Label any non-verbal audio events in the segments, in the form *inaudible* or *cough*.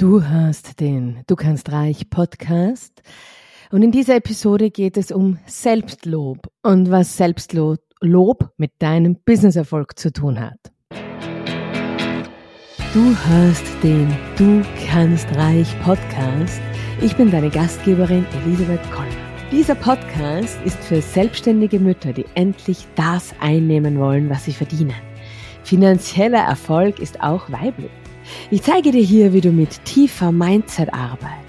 Du hörst den Du kannst reich Podcast und in dieser Episode geht es um Selbstlob und was Selbstlob mit deinem Businesserfolg zu tun hat. Du hörst den Du kannst reich Podcast. Ich bin deine Gastgeberin Elisabeth Koller. Dieser Podcast ist für selbstständige Mütter, die endlich das einnehmen wollen, was sie verdienen. Finanzieller Erfolg ist auch weiblich. Ich zeige dir hier, wie du mit tiefer Mindset-Arbeit,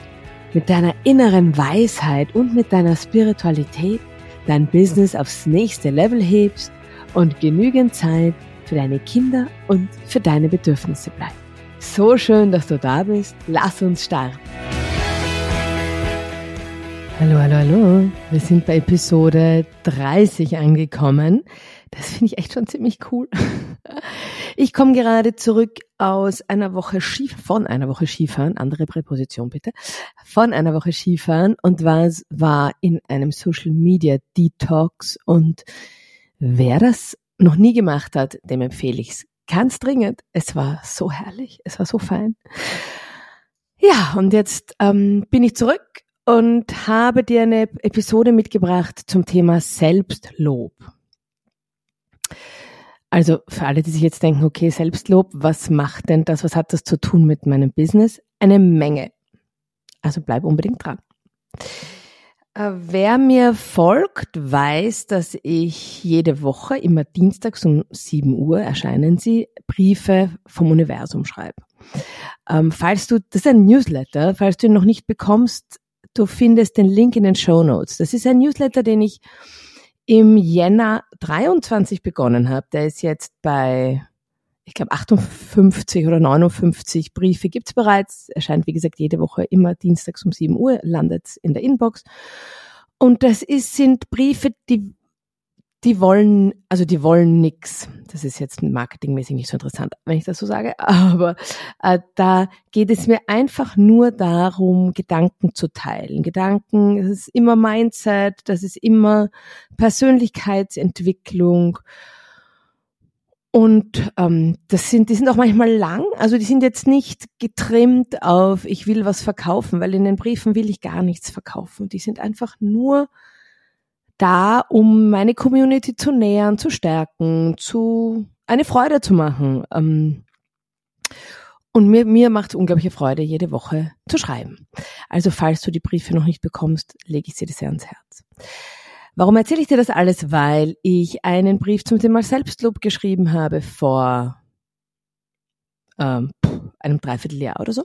mit deiner inneren Weisheit und mit deiner Spiritualität dein Business aufs nächste Level hebst und genügend Zeit für deine Kinder und für deine Bedürfnisse bleibt. So schön, dass du da bist. Lass uns starten. Hallo, hallo, hallo. Wir sind bei Episode 30 angekommen. Das finde ich echt schon ziemlich cool. Ich komme gerade zurück aus einer Woche Skifahren, von einer Woche Skifahren, andere Präposition bitte, von einer Woche Skifahren und was war in einem Social Media Detox und wer das noch nie gemacht hat, dem empfehle ich es ganz dringend. Es war so herrlich, es war so fein. Ja, und jetzt ähm, bin ich zurück und habe dir eine Episode mitgebracht zum Thema Selbstlob. Also für alle, die sich jetzt denken, okay, Selbstlob, was macht denn das, was hat das zu tun mit meinem Business? Eine Menge. Also bleib unbedingt dran. Äh, wer mir folgt, weiß, dass ich jede Woche, immer dienstags um 7 Uhr erscheinen sie, Briefe vom Universum schreibe. Ähm, falls du, das ist ein Newsletter, falls du ihn noch nicht bekommst, du findest den Link in den Show Notes. Das ist ein Newsletter, den ich im Jänner 23 begonnen habe. Der ist jetzt bei, ich glaube, 58 oder 59 Briefe gibt's bereits. Erscheint, wie gesagt, jede Woche immer dienstags um 7 Uhr, landet in der Inbox. Und das ist, sind Briefe, die die wollen, also die wollen nix. Das ist jetzt marketingmäßig nicht so interessant, wenn ich das so sage, *laughs* aber äh, da geht es mir einfach nur darum, Gedanken zu teilen. Gedanken, das ist immer Mindset, das ist immer Persönlichkeitsentwicklung. Und ähm, das sind, die sind auch manchmal lang, also die sind jetzt nicht getrimmt auf, ich will was verkaufen, weil in den Briefen will ich gar nichts verkaufen. Die sind einfach nur da, um meine Community zu nähern, zu stärken, zu eine Freude zu machen. Ähm, und mir, mir macht es unglaubliche Freude, jede Woche zu schreiben. Also falls du die Briefe noch nicht bekommst, lege ich sie dir sehr ans Herz. Warum erzähle ich dir das alles? Weil ich einen Brief zum Thema Selbstlob geschrieben habe vor ähm, einem Dreivierteljahr oder so.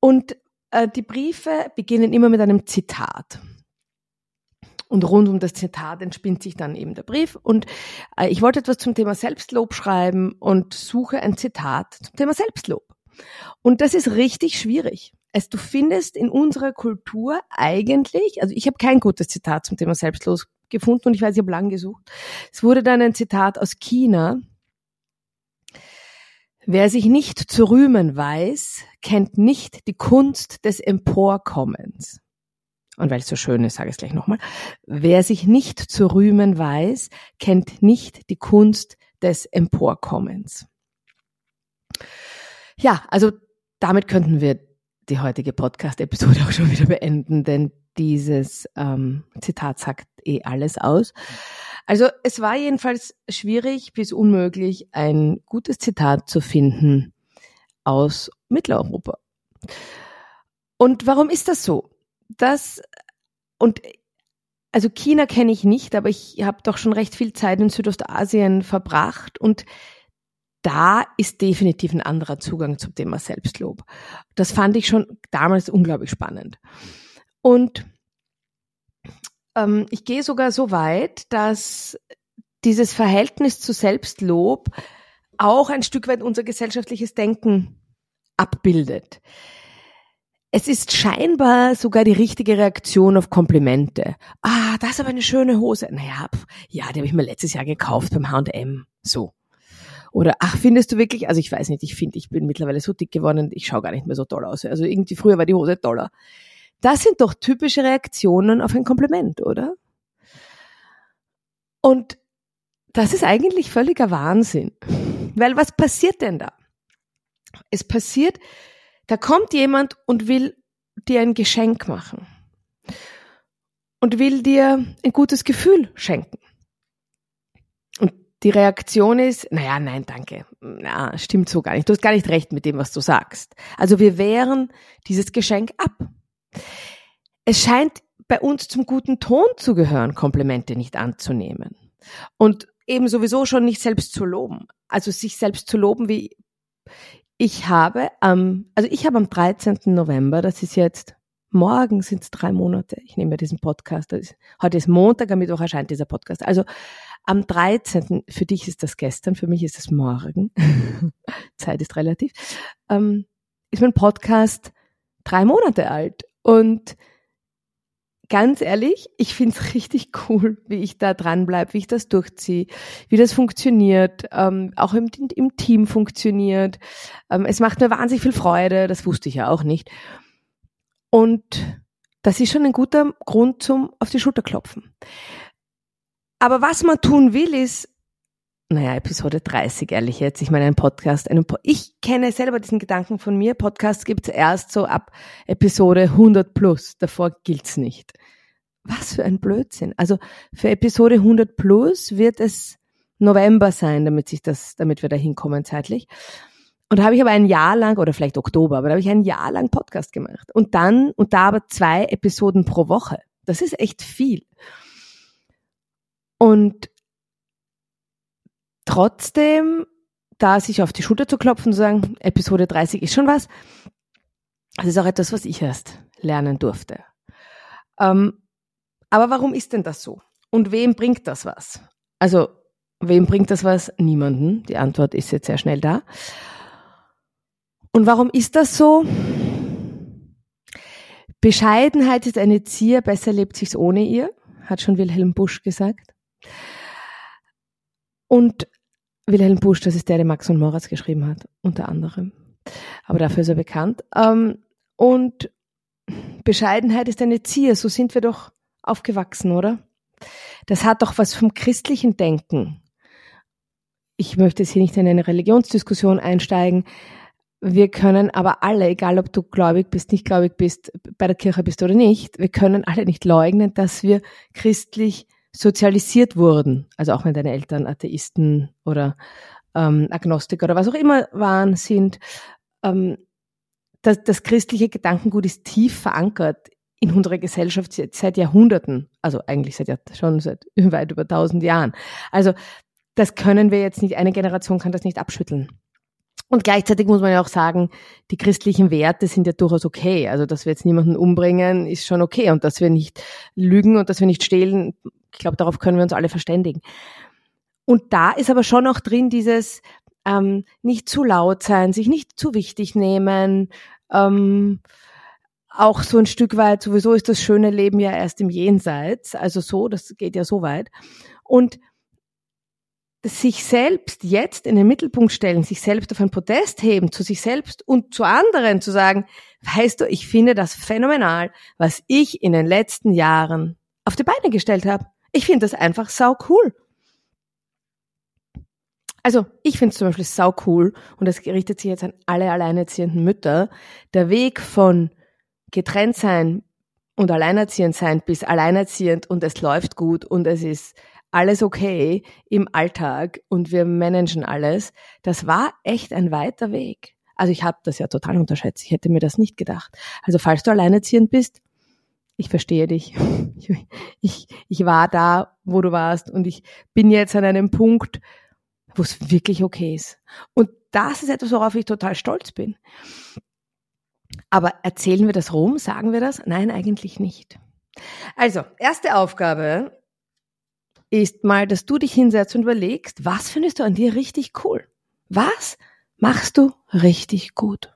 Und äh, die Briefe beginnen immer mit einem Zitat. Und rund um das Zitat entspinnt sich dann eben der Brief. Und äh, ich wollte etwas zum Thema Selbstlob schreiben und suche ein Zitat zum Thema Selbstlob. Und das ist richtig schwierig. Es, du findest in unserer Kultur eigentlich, also ich habe kein gutes Zitat zum Thema Selbstlob gefunden und ich weiß, ich habe lang gesucht. Es wurde dann ein Zitat aus China. Wer sich nicht zu rühmen weiß, kennt nicht die Kunst des Emporkommens und weil es so schön ist, sage ich es gleich nochmal, wer sich nicht zu rühmen weiß, kennt nicht die Kunst des Emporkommens. Ja, also damit könnten wir die heutige Podcast-Episode *laughs* auch schon wieder beenden, denn dieses ähm, Zitat sagt eh alles aus. Also es war jedenfalls schwierig bis unmöglich, ein gutes Zitat zu finden aus Mitteleuropa. Und warum ist das so? Das und also China kenne ich nicht, aber ich habe doch schon recht viel Zeit in Südostasien verbracht und da ist definitiv ein anderer Zugang zum Thema Selbstlob. Das fand ich schon damals unglaublich spannend. Und ähm, ich gehe sogar so weit, dass dieses Verhältnis zu Selbstlob auch ein Stück weit unser gesellschaftliches Denken abbildet. Es ist scheinbar sogar die richtige Reaktion auf Komplimente. Ah, das ist aber eine schöne Hose. Naja, pf, ja, die habe ich mir letztes Jahr gekauft beim H&M. So. Oder, ach, findest du wirklich, also ich weiß nicht, ich finde, ich bin mittlerweile so dick geworden, ich schaue gar nicht mehr so toll aus. Also irgendwie früher war die Hose toller. Das sind doch typische Reaktionen auf ein Kompliment, oder? Und das ist eigentlich völliger Wahnsinn. Weil was passiert denn da? Es passiert, Da kommt jemand und will dir ein Geschenk machen und will dir ein gutes Gefühl schenken. Und die Reaktion ist, naja, nein, danke. Na, stimmt so gar nicht. Du hast gar nicht recht mit dem, was du sagst. Also wir wehren dieses Geschenk ab. Es scheint bei uns zum guten Ton zu gehören, Komplimente nicht anzunehmen. Und eben sowieso schon nicht selbst zu loben. Also sich selbst zu loben, wie ich habe am, also ich habe am 13. November, das ist jetzt, morgen sind es drei Monate, ich nehme ja diesen Podcast, ist, heute ist Montag, am Mittwoch erscheint dieser Podcast. Also am 13., für dich ist das gestern, für mich ist es morgen, *laughs* Zeit ist relativ, ähm, ist mein Podcast drei Monate alt. Und ganz ehrlich, ich finde es *laughs* richtig cool, wie ich da dran bleibe, wie ich das durchziehe, wie das funktioniert, ähm, auch im, im Team funktioniert. Ähm, es macht mir wahnsinnig viel Freude, das wusste ich ja auch nicht. Und das ist schon ein guter Grund zum auf die Schulter klopfen. Aber was man tun will, ist, naja, Episode 30, ehrlich jetzt. Ich meine, ein Podcast, einen po ich kenne selber diesen Gedanken von mir. Podcasts gibt es erst so ab Episode 100 plus. Davor gilt's nicht. Was für ein Blödsinn. Also für Episode 100 plus wird es November sein, damit sich das, damit wir da hinkommen zeitlich. Und da habe ich aber ein Jahr lang, oder vielleicht Oktober, aber da habe ich ein Jahr lang Podcast gemacht. Und dann, und da aber zwei Episoden pro Woche. Das ist echt viel. Und trotzdem da sich auf die Schulter zu klopfen und zu sagen, Episode 30 ist schon was, das ist auch etwas, was ich erst lernen durfte. Ähm, aber warum ist denn das so? Und wem bringt das was? Also, wem bringt das was? Niemanden. Die Antwort ist jetzt sehr schnell da. Und warum ist das so? Bescheidenheit ist eine Zier, besser lebt sich's ohne ihr, hat schon Wilhelm Busch gesagt. Und Wilhelm Busch, das ist der, der Max und Moritz geschrieben hat, unter anderem. Aber dafür ist er bekannt. Ähm, und Bescheidenheit ist eine Zier, so sind wir doch aufgewachsen, oder? Das hat doch was vom christlichen Denken. Ich möchte jetzt hier nicht in eine Religionsdiskussion einsteigen. Wir können aber alle, egal ob du gläubig bist, nicht gläubig bist, bei der Kirche bist oder nicht, wir können alle nicht leugnen, dass wir christlich sozialisiert wurden, also auch wenn deine Eltern Atheisten oder ähm, Agnostiker oder was auch immer waren, sind, ähm, das, das christliche Gedankengut ist tief verankert in unserer Gesellschaft seit Jahrhunderten, also eigentlich seit schon seit *laughs* weit über tausend Jahren. Also das können wir jetzt nicht, eine Generation kann das nicht abschütteln. Und gleichzeitig muss man ja auch sagen, die christlichen Werte sind ja durchaus okay. Also, dass wir jetzt niemanden umbringen, ist schon okay. Und dass wir nicht lügen und dass wir nicht stehlen, ich glaube, darauf können wir uns alle verständigen. Und da ist aber schon auch drin dieses ähm, nicht zu laut sein, sich nicht zu wichtig nehmen, ähm, auch so ein Stück weit, sowieso ist das schöne Leben ja erst im Jenseits, also so, das geht ja so weit. Und sich selbst jetzt in den Mittelpunkt stellen, sich selbst auf ein Podest heben, zu sich selbst und zu anderen zu sagen, weißt du, ich finde das phänomenal, was ich in den letzten Jahren auf die Beine gestellt habe. Ich finde das einfach sau cool. Also, ich finde es zum Beispiel sau cool und das richtet sich jetzt an alle alleinerziehenden Mütter. Der Weg von getrennt sein und alleinerziehend sein bis alleinerziehend und es läuft gut und es ist alles okay im Alltag und wir managen alles, das war echt ein weiter Weg. Also ich habe das ja total unterschätzt. Ich hätte mir das nicht gedacht. Also falls du alleinerziehend bist, ich verstehe dich. Ich, ich, ich war da, wo du warst und ich bin jetzt an einem Punkt, wo es wirklich okay ist. Und das ist etwas, worauf ich total stolz bin. Aber erzählen wir das rum? Sagen wir das? Nein, eigentlich nicht. Also, erste Aufgabe ist mal, dass du dich hinsetzt und überlegst, was findest du an dir richtig cool? Was machst du richtig gut?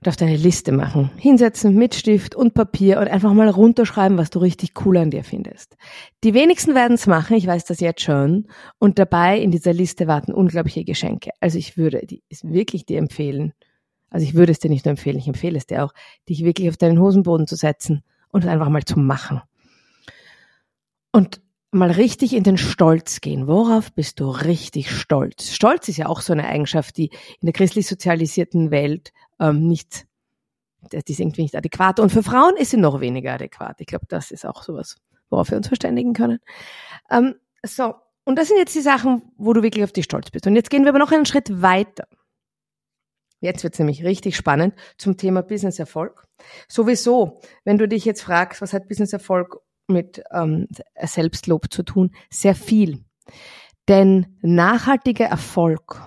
Du darfst eine Liste machen. Hinsetzen mit Stift und Papier und einfach mal runterschreiben, was du richtig cool an dir findest. Die wenigsten werden es machen, ich weiß das jetzt schon. Und dabei in dieser Liste warten unglaubliche Geschenke. Also ich würde ist wirklich dir empfehlen, also ich würde es dir nicht nur empfehlen, ich empfehle es dir auch, dich wirklich auf deinen Hosenboden zu setzen und es einfach mal zu machen. Und mal richtig in den Stolz gehen. Worauf bist du richtig stolz? Stolz ist ja auch so eine Eigenschaft, die in der christlich sozialisierten Welt ähm, nicht, die ist irgendwie nicht adäquat. Und für Frauen ist sie noch weniger adäquat. Ich glaube, das ist auch sowas, worauf wir uns verständigen können. Ähm, so, und das sind jetzt die Sachen, wo du wirklich auf dich stolz bist. Und jetzt gehen wir aber noch einen Schritt weiter. Jetzt wird es nämlich richtig spannend zum Thema Business-Erfolg. Sowieso, wenn du dich jetzt fragst, was hat Business-Erfolg mit ähm, Selbstlob zu tun? Sehr viel. Denn nachhaltiger Erfolg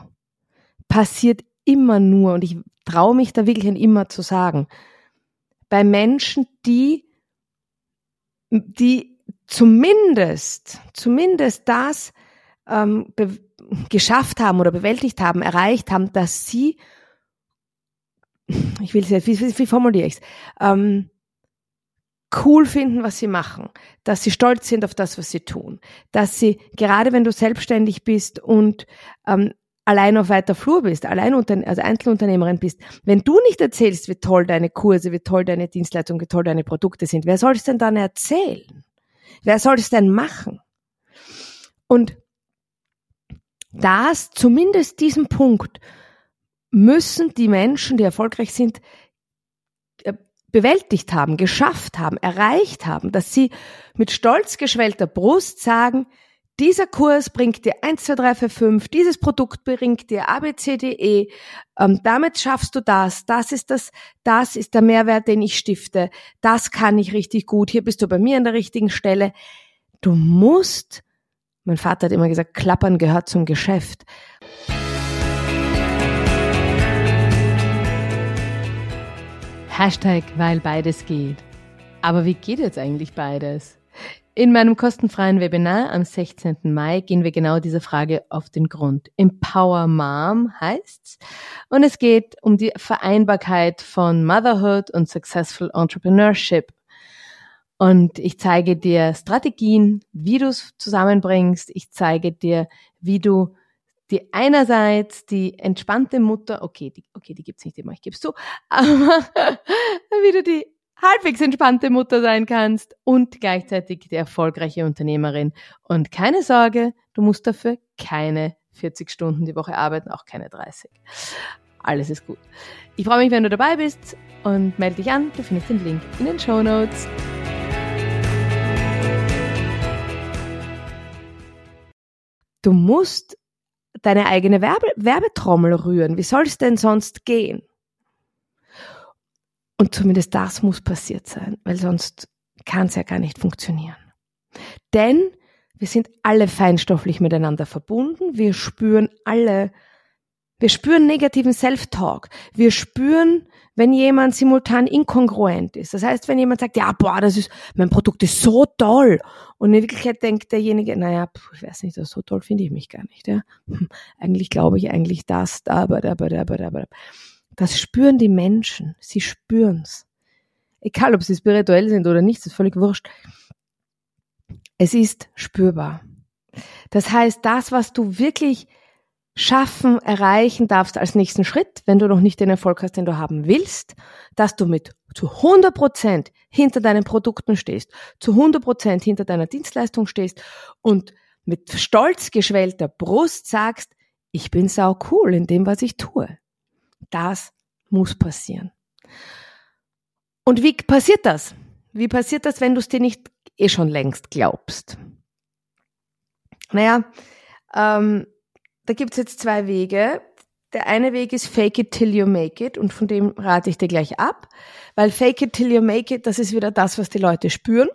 passiert immer nur, und ich traue mich da wirklich immer zu sagen, bei Menschen, die, die zumindest, zumindest das ähm, geschafft haben oder bewältigt haben, erreicht haben, dass sie ich will es jetzt, wie, wie formuliere ich es, ähm, cool finden, was sie machen, dass sie stolz sind auf das, was sie tun, dass sie, gerade wenn du selbstständig bist und ähm, allein auf weiter Flur bist, allein also Einzelunternehmerin bist, wenn du nicht erzählst, wie toll deine Kurse, wie toll deine Dienstleistungen, wie toll deine Produkte sind, wer soll es denn dann erzählen? Wer soll es denn machen? Und das, zumindest diesen Punkt, müssen die Menschen, die erfolgreich sind, bewältigt haben, geschafft haben, erreicht haben, dass sie mit stolz geschwellter Brust sagen, dieser Kurs bringt dir 1, 2, 3, 4, 5, dieses Produkt bringt dir ABCDE, ähm, damit schaffst du das, das ist das, das ist der Mehrwert, den ich stifte, das kann ich richtig gut, hier bist du bei mir an der richtigen Stelle. Du musst, mein Vater hat immer gesagt, Klappern gehört zum Geschäft. Hashtag, weil beides geht. Aber wie geht jetzt eigentlich beides? In meinem kostenfreien Webinar am 16. Mai gehen wir genau dieser Frage auf den Grund. Empower Mom heißt's. Und es geht um die Vereinbarkeit von Motherhood und Successful Entrepreneurship. Und ich zeige dir Strategien, wie du es zusammenbringst. Ich zeige dir, wie du die einerseits die entspannte Mutter, okay, die, okay, die gibt's nicht immer, ich geb's zu, *laughs* aber wie du die halbwegs entspannte Mutter sein kannst und gleichzeitig die erfolgreiche Unternehmerin. Und keine Sorge, du musst dafür keine 40 Stunden die Woche arbeiten, auch keine 30. Alles ist gut. Ich freue mich, wenn du dabei bist und melde dich an. Du findest den Link in den Show Notes. Du musst deine eigene Werbe Werbetrommel rühren. Wie soll es denn sonst gehen? Und zumindest das muss passiert sein, weil sonst kann es ja gar nicht funktionieren. Denn wir sind alle feinstofflich miteinander verbunden. Wir spüren alle, wir spüren negativen Self-Talk. Wir spüren, wenn jemand simultan inkongruent ist. Das heißt, wenn jemand sagt, ja, boah, das ist, mein Produkt ist so toll. Und in Wirklichkeit denkt derjenige, naja, pff, ich weiß nicht, das so toll finde ich mich gar nicht. Ja? Hm, eigentlich glaube ich eigentlich das, da, da, da, aber, da, aber. Das spüren die Menschen. Sie spüren's. Egal, ob sie spirituell sind oder nicht, ist völlig wurscht. Es ist spürbar. Das heißt, das, was du wirklich schaffen, erreichen darfst als nächsten Schritt, wenn du noch nicht den Erfolg hast, den du haben willst, dass du mit zu 100 Prozent hinter deinen Produkten stehst, zu 100 Prozent hinter deiner Dienstleistung stehst und mit stolz geschwellter Brust sagst, ich bin sau cool in dem, was ich tue. Das muss passieren. Und wie passiert das? Wie passiert das, wenn du es dir nicht eh schon längst glaubst? Naja, ähm, da gibt's jetzt zwei Wege. Der eine Weg ist Fake it till you make it und von dem rate ich dir gleich ab, weil Fake it till you make it, das ist wieder das, was die Leute spüren.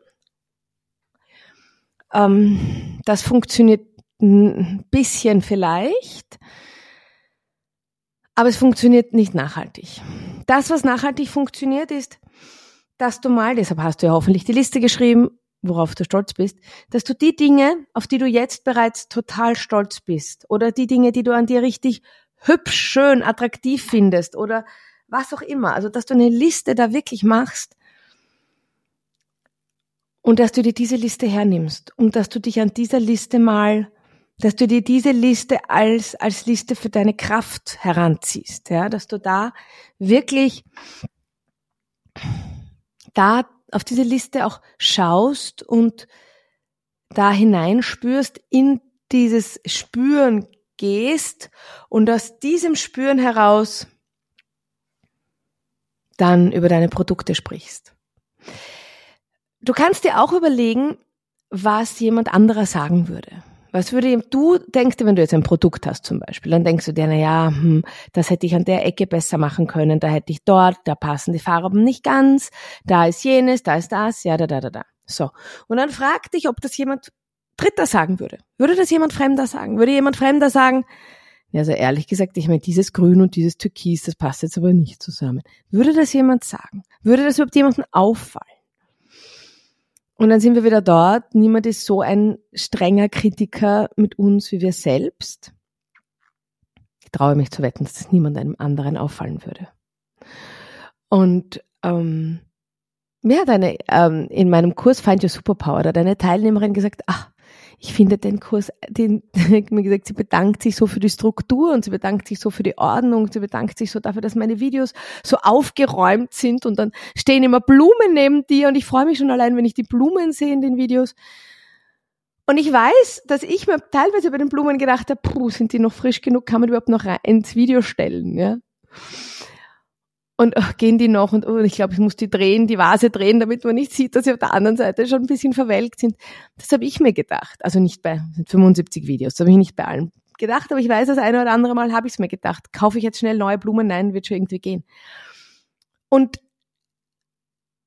Ähm, das funktioniert ein bisschen vielleicht, aber es funktioniert nicht nachhaltig. Das, was nachhaltig funktioniert, ist, dass du mal, deshalb hast du ja hoffentlich die Liste geschrieben, worauf du stolz bist, dass du die Dinge, auf die du jetzt bereits total stolz bist, oder die Dinge, die du an dir richtig hübsch, schön, attraktiv findest, oder was auch immer, also dass du eine Liste da wirklich machst und dass du dir diese Liste hernimmst und dass du dich an dieser Liste mal, dass du dir diese Liste als, als Liste für deine Kraft heranziehst, ja, dass du da wirklich da auf diese Liste auch schaust und da hineinspürst, in dieses Spüren gehst und aus diesem Spüren heraus dann über deine Produkte sprichst. Du kannst dir auch überlegen, was jemand anderer sagen würde. Was würde du denkst wenn du jetzt ein Produkt hast zum Beispiel, dann denkst du dir, na ja, hm, das hätte ich an der Ecke besser machen können, da hätte ich dort, da passen die Farben nicht ganz, da ist jenes, da ist das, ja, da, da, da, da. So. Und dann frag dich, ob das jemand Dritter sagen würde. Würde das jemand Fremder sagen? Würde jemand Fremder sagen, ja, also ehrlich gesagt, ich meine, dieses Grün und dieses Türkis, das passt jetzt aber nicht zusammen. Würde das jemand sagen? Würde das überhaupt jemandem auffallen? Und dann sind wir wieder dort. Niemand ist so ein strenger Kritiker mit uns wie wir selbst. Ich traue mich zu wetten, dass das niemand einem anderen auffallen würde. Und ähm, mir hat eine, ähm, in meinem Kurs Find Your Superpower, da hat eine Teilnehmerin gesagt, ach, ich finde den Kurs, den, *laughs* mir gesagt, sie bedankt sich so für die Struktur und sie bedankt sich so für die Ordnung, sie bedankt sich so dafür, dass meine Videos so aufgeräumt sind und dann stehen immer Blumen neben dir und ich freue mich schon allein, wenn ich die Blumen sehe in den Videos. Und ich weiß, dass ich mir teilweise bei den Blumen gedacht habe, puh, sind die noch frisch genug, kann man die überhaupt noch rein, ins Video stellen, ja und ach, gehen die noch und oh, ich glaube, ich muss die drehen, die Vase drehen, damit man nicht sieht, dass sie auf der anderen Seite schon ein bisschen verwelkt sind. Das habe ich mir gedacht. Also nicht bei 75 Videos, das habe ich nicht bei allen gedacht, aber ich weiß, das eine oder andere Mal habe ich es mir gedacht. Kaufe ich jetzt schnell neue Blumen? Nein, wird schon irgendwie gehen. Und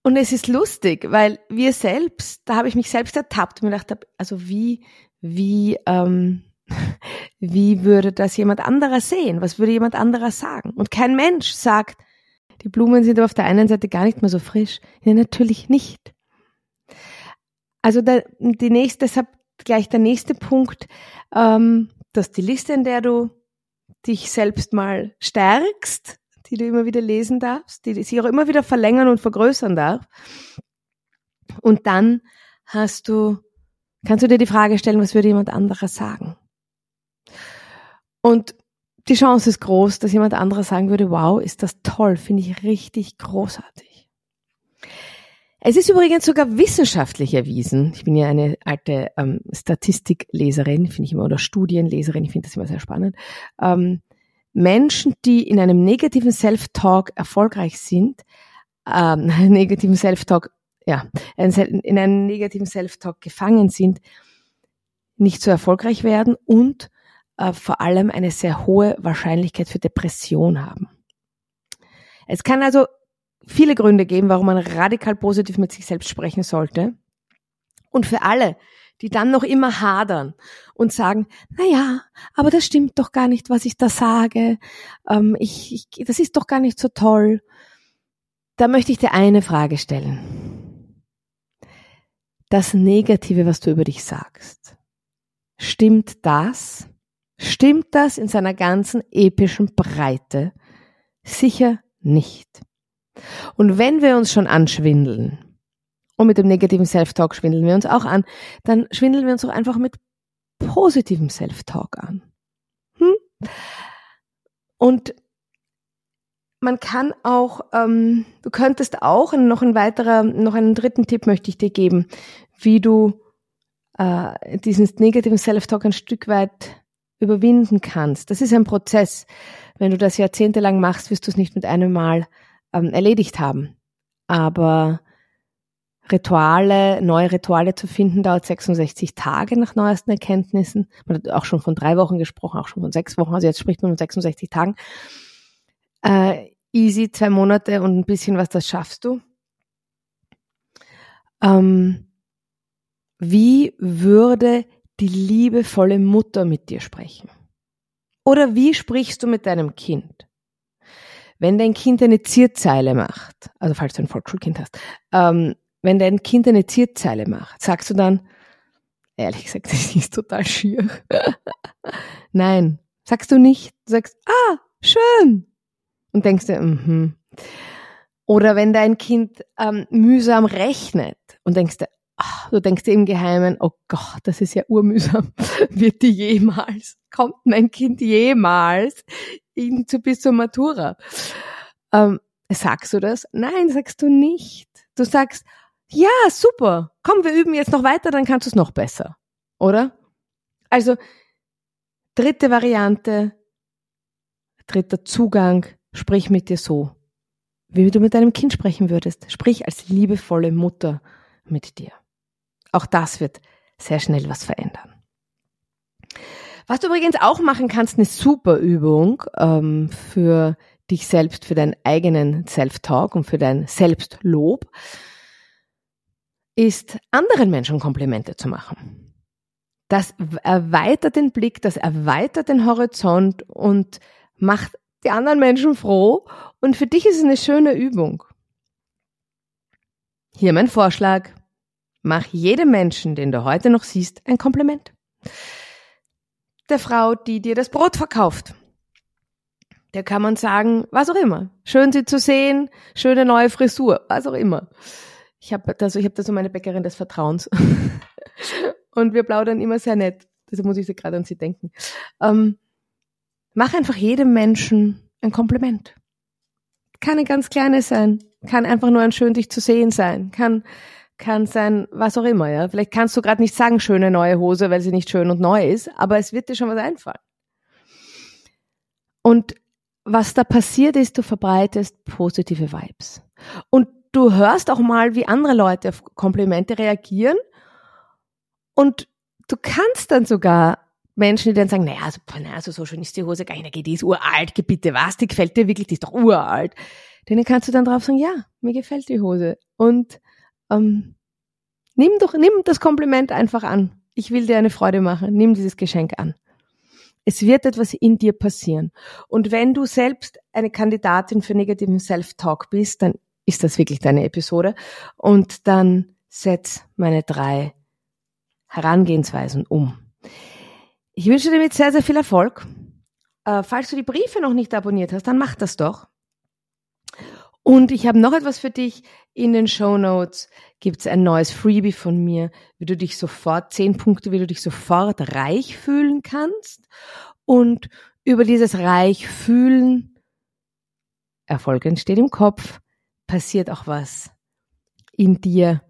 und es ist lustig, weil wir selbst, da habe ich mich selbst ertappt und mir gedacht, also wie, wie, ähm, *laughs* wie würde das jemand anderer sehen? Was würde jemand anderer sagen? Und kein Mensch sagt, die Blumen sind aber auf der einen Seite gar nicht mehr so frisch. Ja, natürlich nicht. Also der, die nächste, deshalb gleich der nächste Punkt, ähm, dass die Liste, in der du dich selbst mal stärkst, die du immer wieder lesen darfst, die sich auch immer wieder verlängern und vergrößern darf. Und dann hast du, kannst du dir die Frage stellen, was würde jemand anderer sagen? Und die Chance ist groß, dass jemand anderes sagen würde, wow, ist das toll, finde ich richtig großartig. Es ist übrigens sogar wissenschaftlich erwiesen. Ich bin ja eine alte ähm, Statistikleserin, finde ich immer, oder Studienleserin, ich finde das immer sehr spannend. Ähm, Menschen, die in einem negativen Self-Talk erfolgreich sind, ähm, *laughs* negativen Self-Talk, ja, in einem negativen Self-Talk gefangen sind, nicht so erfolgreich werden und äh, vor allem eine sehr hohe Wahrscheinlichkeit für Depression haben. Es kann also viele Gründe geben, warum man radikal positiv mit sich selbst sprechen sollte. Und für alle, die dann noch immer hadern und sagen, na ja, aber das stimmt doch gar nicht, was ich da sage. Ähm, ich, ich, das ist doch gar nicht so toll. Da möchte ich dir eine Frage stellen. Das Negative, was du über dich sagst, stimmt das? Stimmt das in seiner ganzen epischen Breite? Sicher nicht. Und wenn wir uns schon anschwindeln, und mit dem negativen Self-Talk schwindeln wir uns auch an, dann schwindeln wir uns auch einfach mit positivem Self-Talk an. Hm? Und man kann auch, ähm, du könntest auch noch ein weiterer, noch einen dritten Tipp möchte ich dir geben, wie du äh, diesen negativen Self-Talk ein Stück weit überwinden kannst. Das ist ein Prozess. Wenn du das jahrzehntelang machst, wirst du es nicht mit einem Mal ähm, erledigt haben. Aber Rituale, neue Rituale zu finden, dauert 66 Tage nach neuesten Erkenntnissen. Man hat auch schon von drei Wochen gesprochen, auch schon von sechs Wochen. Also jetzt spricht man von 66 Tagen. Äh, easy, zwei Monate und ein bisschen was, das schaffst du. Ähm, wie würde die liebevolle Mutter mit dir sprechen? Oder wie sprichst du mit deinem Kind? Wenn dein Kind eine Zierzeile macht, also falls du ein Volksschulkind hast, ähm, wenn dein Kind eine Zierzeile macht, sagst du dann, ehrlich gesagt, *laughs* das ist total schier. *laughs* Nein, sagst du nicht. Du sagst, ah, schön. Und denkst dir, mhm. Oder wenn dein Kind ähm, mühsam rechnet und denkst dir, du denkst im Geheimen, oh Gott, das ist ja urmühsam. *laughs* Wird die jemals, kommt mein Kind jemals in, zu, bis zur Matura? Ähm, sagst du das? Nein, sagst du nicht. Du sagst, Ja, super. Komm, wir üben jetzt noch weiter, dann kannst du es noch besser. Oder? Also, dritte Variante, dritter Zugang, sprich mit dir so, wie du mit deinem Kind sprechen würdest. Sprich als liebevolle Mutter mit dir. Auch das wird sehr schnell was verändern. Was du übrigens auch machen kannst, eine super Übung ähm, für dich selbst, für deinen eigenen Self-Talk und für dein Selbstlob, ist anderen Menschen Komplimente zu machen. Das erweitert den Blick, das erweitert den Horizont und macht die anderen Menschen froh. Und für dich ist es eine schöne Übung. Hier mein Vorschlag. Mach jedem Menschen, den du heute noch siehst, ein Kompliment. Der Frau, die dir das Brot verkauft. Der kann man sagen, was auch immer. Schön sie zu sehen, schöne neue Frisur, was auch immer. Ich habe also, ich hab da so meine Bäckerin des Vertrauens. *laughs* Und wir plaudern immer sehr nett. Deshalb muss ich gerade an sie denken. Ähm, mach einfach jedem Menschen ein Kompliment. Kann eine ganz kleine sein. Kann einfach nur ein schön dich zu sehen sein. Kann kann sein, was auch immer, ja. Vielleicht kannst du gerade nicht sagen, schöne neue Hose, weil sie nicht schön und neu ist, aber es wird dir schon was einfallen. Und was da passiert ist, du verbreitest positive Vibes. Und du hörst auch mal, wie andere Leute auf Komplimente reagieren. Und du kannst dann sogar Menschen, die dann sagen, naja, also, also so schön ist die Hose gar nicht, die ist uralt, bitte was, die gefällt dir wirklich, die ist doch uralt. Denen kannst du dann drauf sagen, ja, mir gefällt die Hose. Und ähm, nimm doch, nimm das Kompliment einfach an. Ich will dir eine Freude machen. Nimm dieses Geschenk an. Es wird etwas in dir passieren. Und wenn du selbst eine Kandidatin für negativen Self-Talk bist, dann ist das wirklich deine Episode. Und dann setz meine drei Herangehensweisen um. Ich wünsche dir mit sehr, sehr viel Erfolg. Äh, falls du die Briefe noch nicht abonniert hast, dann mach das doch. Und ich habe noch etwas für dich. In den Show Notes gibt es ein neues Freebie von mir, wie du dich sofort, zehn Punkte, wie du dich sofort reich fühlen kannst. Und über dieses reich fühlen, Erfolg entsteht im Kopf, passiert auch was in dir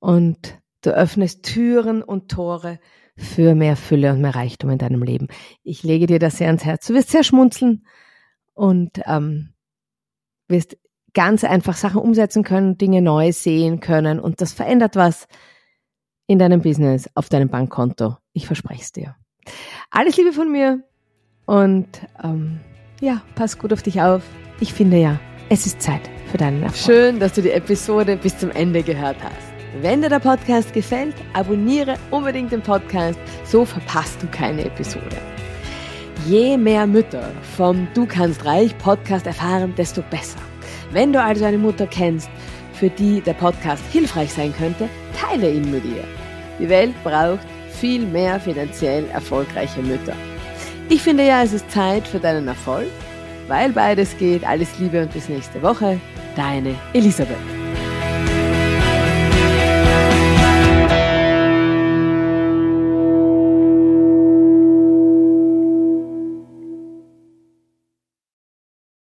und du öffnest Türen und Tore für mehr Fülle und mehr Reichtum in deinem Leben. Ich lege dir das sehr ans Herz. Du wirst sehr schmunzeln und ähm, wirst ganz einfach Sachen umsetzen können, Dinge neu sehen können und das verändert was in deinem Business, auf deinem Bankkonto. Ich verspreche es dir. Alles Liebe von mir und ähm, ja, pass gut auf dich auf. Ich finde ja, es ist Zeit für deinen Erfolg. Schön, dass du die Episode bis zum Ende gehört hast. Wenn dir der Podcast gefällt, abonniere unbedingt den Podcast, so verpasst du keine Episode. Je mehr Mütter vom Du kannst reich Podcast erfahren, desto besser. Wenn du also eine Mutter kennst, für die der Podcast hilfreich sein könnte, teile ihn mit ihr. Die Welt braucht viel mehr finanziell erfolgreiche Mütter. Ich finde ja, es ist Zeit für deinen Erfolg, weil beides geht. Alles Liebe und bis nächste Woche. Deine Elisabeth.